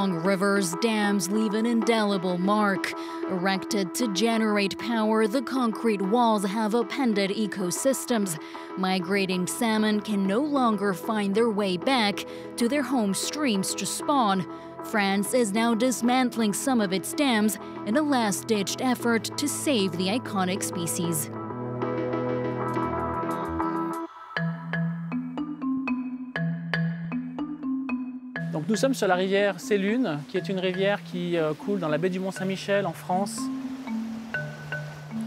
Along rivers, dams leave an indelible mark. Erected to generate power, the concrete walls have upended ecosystems. Migrating salmon can no longer find their way back to their home streams to spawn. France is now dismantling some of its dams in a last ditched effort to save the iconic species. Nous sommes sur la rivière Célune, qui est une rivière qui euh, coule dans la baie du Mont-Saint-Michel en France.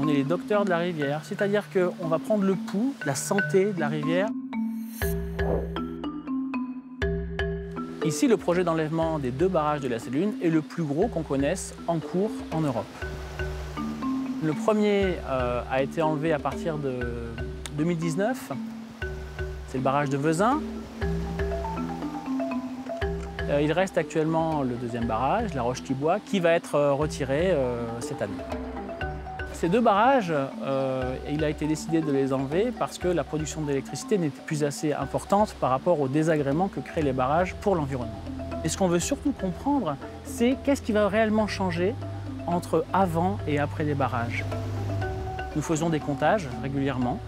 On est les docteurs de la rivière, c'est-à-dire qu'on va prendre le pouls, la santé de la rivière. Ici, le projet d'enlèvement des deux barrages de la Célune est le plus gros qu'on connaisse en cours en Europe. Le premier euh, a été enlevé à partir de 2019. C'est le barrage de Vezin, il reste actuellement le deuxième barrage, la Roche-Tibois, qui va être euh, retiré euh, cette année. Ces deux barrages, il a été décidé de les enlever parce que la production d'électricité n'était plus assez importante par rapport aux désagréments que créent les barrages pour l'environnement. Et ce qu'on veut surtout comprendre, c'est qu'est-ce qui va réellement changer entre avant et après les barrages. Nous faisons des comptages régulièrement,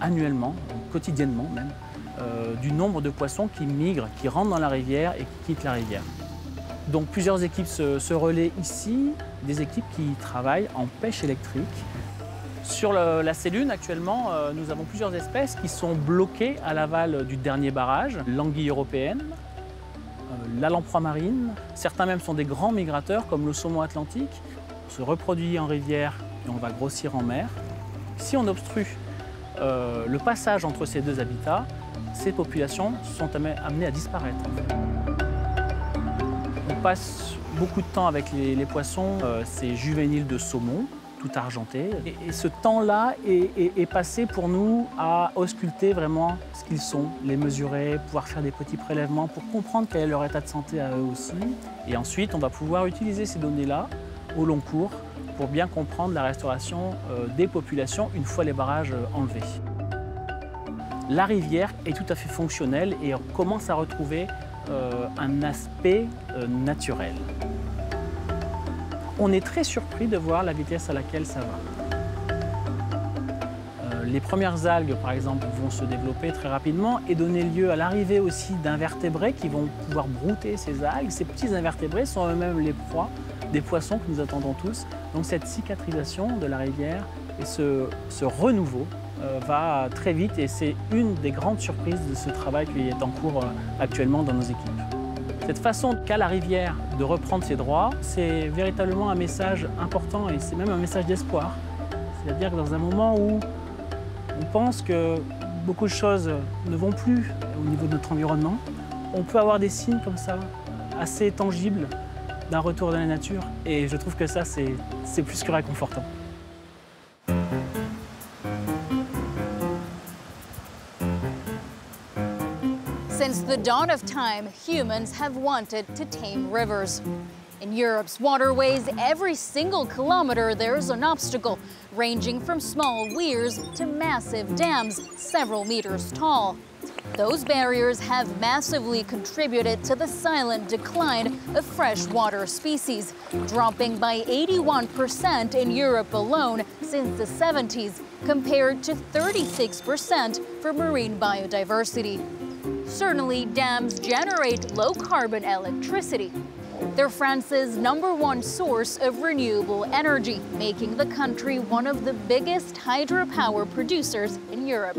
annuellement, quotidiennement même, euh, du nombre de poissons qui migrent, qui rentrent dans la rivière et qui quittent la rivière. Donc plusieurs équipes se, relaient ici, des équipes qui travaillent en pêche électrique. Sur la Célune, actuellement, euh, nous avons plusieurs espèces qui sont bloquées à l'aval du dernier barrage, l'anguille européenne, euh, la lamproie marine. Certains même sont des grands migrateurs, comme le saumon atlantique. On se reproduit en rivière et on va grossir en mer. Si on obstrue le passage entre ces deux habitats, ces populations sont amenées à disparaître. On passe beaucoup de temps avec les, poissons, euh, ces juvéniles de saumon, tout argentés. Et, ce temps-là est, passé pour nous à ausculter vraiment ce qu'ils sont, les mesurer, pouvoir faire des petits prélèvements pour comprendre quel est leur état de santé à eux aussi. Et ensuite, on va pouvoir utiliser ces données-là au long cours pour bien comprendre la restauration euh, des populations une fois les barrages euh, enlevés la rivière est tout à fait fonctionnelle et on commence à retrouver euh, un aspect euh, naturel. On est très surpris de voir la vitesse à laquelle ça va. Euh, les premières algues, par exemple, vont se développer très rapidement et donner lieu à l'arrivée aussi d'invertébrés qui vont pouvoir brouter ces algues. Ces petits invertébrés sont eux-mêmes les proies des poissons que nous attendons tous. Donc cette cicatrisation de la rivière et ce renouveau va très vite et c'est une des grandes surprises de ce travail qui est en cours euh, actuellement dans nos équipes. Cette façon qu'a la rivière de reprendre ses droits, c'est véritablement un message important et c'est même un message d'espoir. C'est-à-dire que dans un moment où on pense que beaucoup de choses ne vont plus au niveau de notre environnement, on peut avoir des signes comme ça, assez tangibles, d'un retour de la nature. Et je trouve que ça, c'est plus que réconfortant. The dawn of time, humans have wanted to tame rivers. In Europe's waterways, every single kilometer there's an obstacle, ranging from small weirs to massive dams several meters tall. Those barriers have massively contributed to the silent decline of freshwater species, dropping by 81% in Europe alone since the 70s, compared to 36% for marine biodiversity. Certainly, dams generate low-carbon electricity. They're France's number one source of renewable energy, making the country one of the biggest hydropower producers in Europe.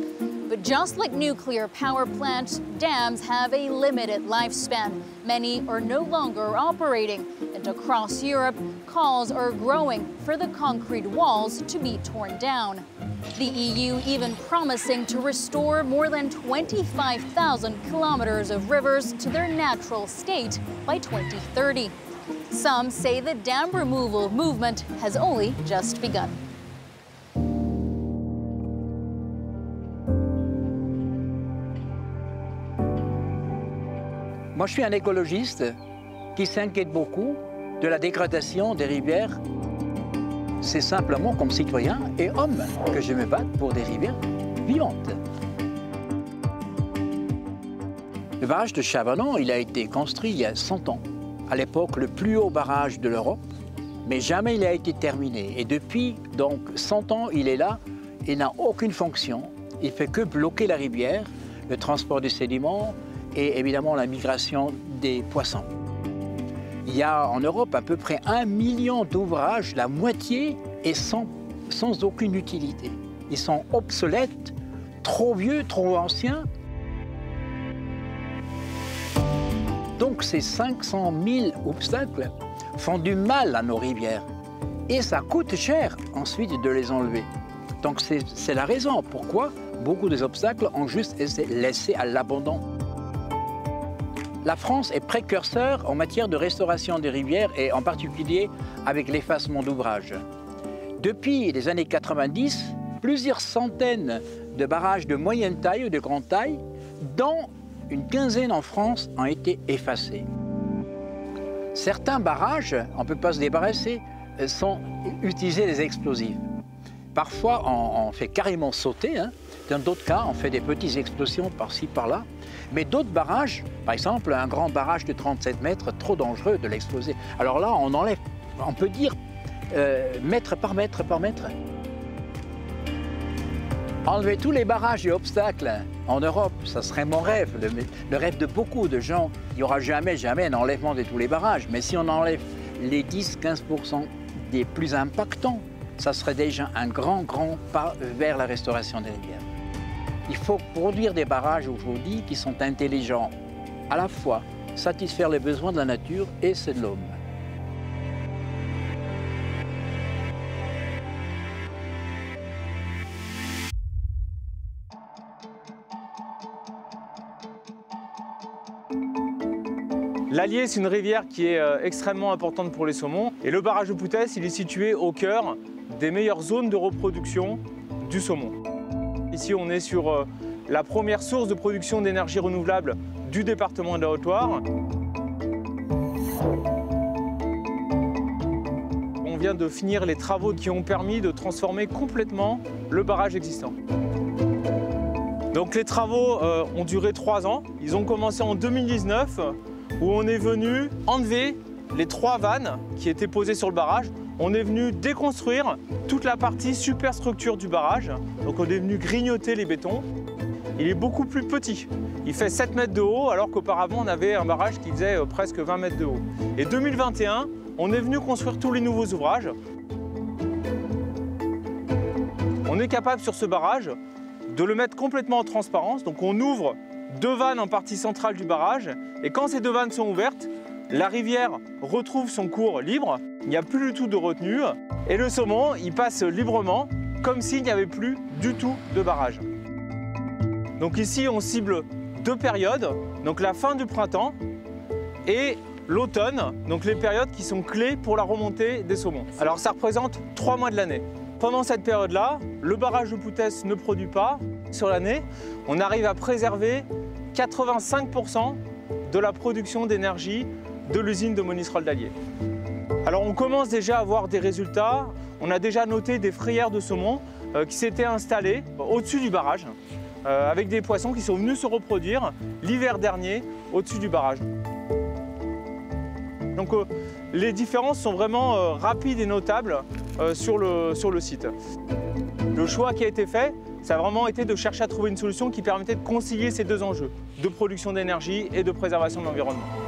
But just like nuclear power plants, dams have a limited lifespan. Many are no longer operating, across Europe, calls are growing for the concrete walls to be torn down. The EU even promising to restore more than 25,000 kilometers of rivers to their natural state by 2030. Some say the dam removal movement has only just begun. Moi, je suis un écologiste qui s'inquiète beaucoup de la dégradation des rivières. C'est simplement comme citoyen et homme que je me batte pour des rivières vivantes. Le barrage de Chavanon, il a été construit il y a 100 ans. à l'époque le plus haut barrage de l'Europe, mais jamais il a été terminé. Et depuis donc 100 ans, il est là, il n'a aucune fonction, il fait que bloquer la rivière, le transport des sédiments et évidemment la migration des poissons. Il y a en Europe à peu près un million d'ouvrages, la moitié est sans, aucune utilité. Ils sont obsolètes, trop vieux, trop anciens. Donc ces 500 000 obstacles font du mal à nos rivières. Et ça coûte cher ensuite de les enlever. Donc c'est la raison pourquoi beaucoup des obstacles ont juste été laissés à l'abandon. La France est précurseur en matière de restauration des rivières et en particulier avec l'effacement d'ouvrages. Depuis les années 90, plusieurs centaines de barrages de moyenne taille ou de grande taille, dont une quinzaine en France, ont été effacés. Certains barrages, on ne peut pas se débarrasser, sont utilisés des explosifs. Parfois, on, fait carrément sauter. Hein. Dans d'autres cas, on fait des petites explosions par-ci, par-là. Mais d'autres barrages, par exemple, un grand barrage de 37 mètres, trop dangereux de l'exploser. Alors là, on enlève, on peut dire, euh, mètre par mètre par mètre. Enlever tous les barrages et obstacles en Europe, ça serait mon rêve, le, rêve de beaucoup de gens. Il n'y aura jamais, jamais un enlèvement de tous les barrages. Mais si on enlève les 10-15% des plus impactants, ça serait déjà un grand, grand pas vers la restauration des rivières. Il faut produire des barrages aujourd'hui qui sont intelligents, à la fois satisfaire les besoins de la nature et ceux de l'homme. L'Allier, c'est une rivière qui est euh, extrêmement importante pour les saumons. Et le barrage de Poutès, il est situé au cœur des meilleures zones de reproduction du saumon. Ici, on est sur euh, la première source de production d'énergie renouvelable du département de la Haute-Loire. On vient de finir les travaux qui ont permis de transformer complètement le barrage existant. Donc les travaux euh, ont duré trois ans. Ils ont commencé en 2019 où on est venu enlever les trois vannes qui étaient posées sur le barrage. On est venu déconstruire toute la partie superstructure du barrage. Donc on est venu grignoter les bétons. Il est beaucoup plus petit. Il fait 7 mètres de haut alors qu'auparavant on avait un barrage qui faisait euh, presque 20 mètres de haut. Et 2021, on est venu construire tous les nouveaux ouvrages. On est capable sur ce barrage de le mettre complètement en transparence. Donc on ouvre deux vannes en partie centrale du barrage. Et quand ces deux vannes sont ouvertes, la rivière retrouve son cours libre. Il n'y a plus du tout de retenue. Et le saumon, il passe librement, comme s'il n'y avait plus du tout de barrage. Donc ici, on cible deux périodes. Donc la fin du printemps et l'automne, donc les périodes qui sont clés pour la remontée des saumons. Alors ça représente trois mois de l'année. Pendant cette période-là, le barrage de Poutès ne produit pas. Sur l'année, on arrive à préserver 85% de la production d'énergie de l'usine de Monistrol d'Allier. Alors on commence déjà à avoir des résultats. On a déjà noté des frayères de saumon euh, qui s'étaient installées au-dessus du barrage euh, avec des poissons qui sont venus se reproduire l'hiver dernier au-dessus du barrage. Donc euh, les différences sont vraiment rapides et notables sur, le, sur le site. Le choix qui a été fait, ça a vraiment été de chercher à trouver une solution qui permettait de concilier ces deux enjeux, de production d'énergie et de préservation de l'environnement.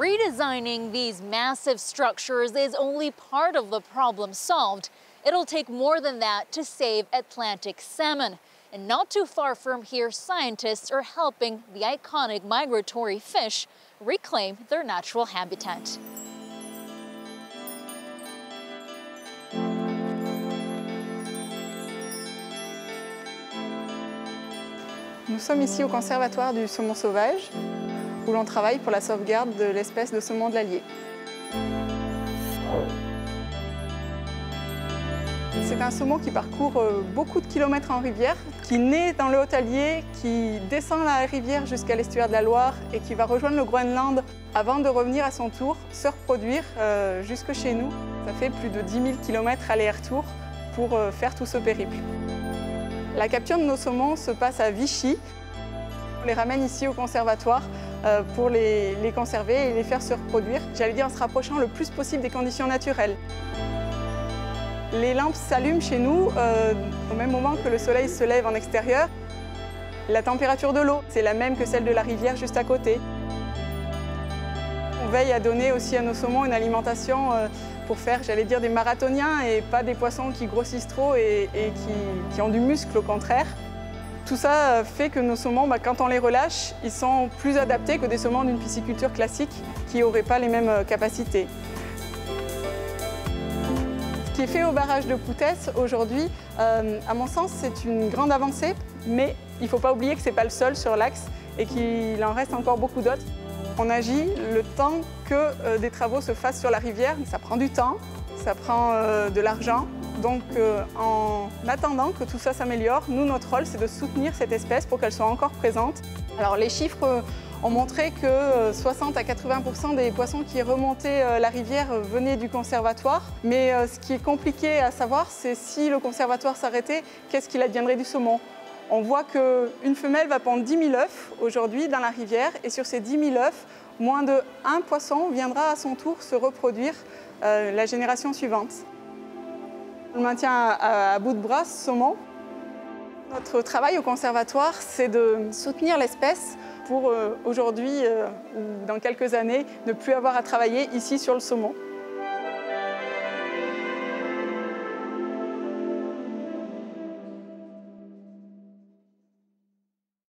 Redesigning these massive structures is only part of the problem solved. It'll take more than that to save Atlantic salmon. And not too far from here, scientists are helping the iconic migratory fish reclaim their natural habitat. Nous sommes ici au Conservatoire du saumon sauvage, où l'on travaille pour la sauvegarde de l'espèce de saumon de l'Allier. C'est un saumon qui parcourt euh, beaucoup de kilomètres en rivière, qui naît dans le Haut-Allier, qui descend la rivière jusqu'à l'estuaire de la Loire et qui va rejoindre le Groenland avant de revenir à son tour, se reproduire euh, jusque chez nous. Ça fait plus de 10 000 km aller-retour pour euh, faire tout ce périple. La capture de nos saumons se passe à Vichy. On les ramène ici au conservatoire pour les, conserver et les faire se reproduire. J'allais dire en se rapprochant le plus possible des conditions naturelles. Les lampes s'allument chez nous euh, au même moment que le soleil se lève en extérieur. La température de l'eau, c'est la même que celle de la rivière juste à côté. On veille à donner aussi à nos saumons une alimentation euh, pour faire, j'allais dire, des marathoniens et pas des poissons qui grossissent trop et, qui ont du muscle au contraire. Tout ça euh, fait que nos saumons, bah, quand on les relâche, ils sont plus adaptés que des saumons d'une pisciculture classique qui n'auraient pas les mêmes euh, capacités. Ce qui est fait au barrage de Poutès aujourd'hui, euh, à mon sens, c'est une grande avancée, mais il ne faut pas oublier que ce n'est pas le seul sur l'axe et qu'il en reste encore beaucoup d'autres. On agit le temps que des travaux se fassent sur la rivière. Ça prend du temps, ça prend euh, de l'argent. Donc euh, en attendant que tout ça s'améliore, nous, notre rôle, c'est de soutenir cette espèce pour qu'elle soit encore présente. Alors les chiffres euh, ont montré que euh, 60 à 80% des poissons qui remontaient la rivière venaient du conservatoire. Mais ce qui est compliqué à savoir, c'est si le conservatoire s'arrêtait, qu'est-ce qu'il adviendrait du saumon? On voit qu'une femelle va pondre 10 000 œufs aujourd'hui dans la rivière et sur ces 10 000 œufs, moins de un poisson viendra à son tour se reproduire euh, la génération suivante. On le maintient à, bout de bras, ce saumon. Notre travail au conservatoire, c'est de soutenir l'espèce pour euh, aujourd'hui euh, ou dans quelques années ne plus avoir à travailler ici sur le saumon.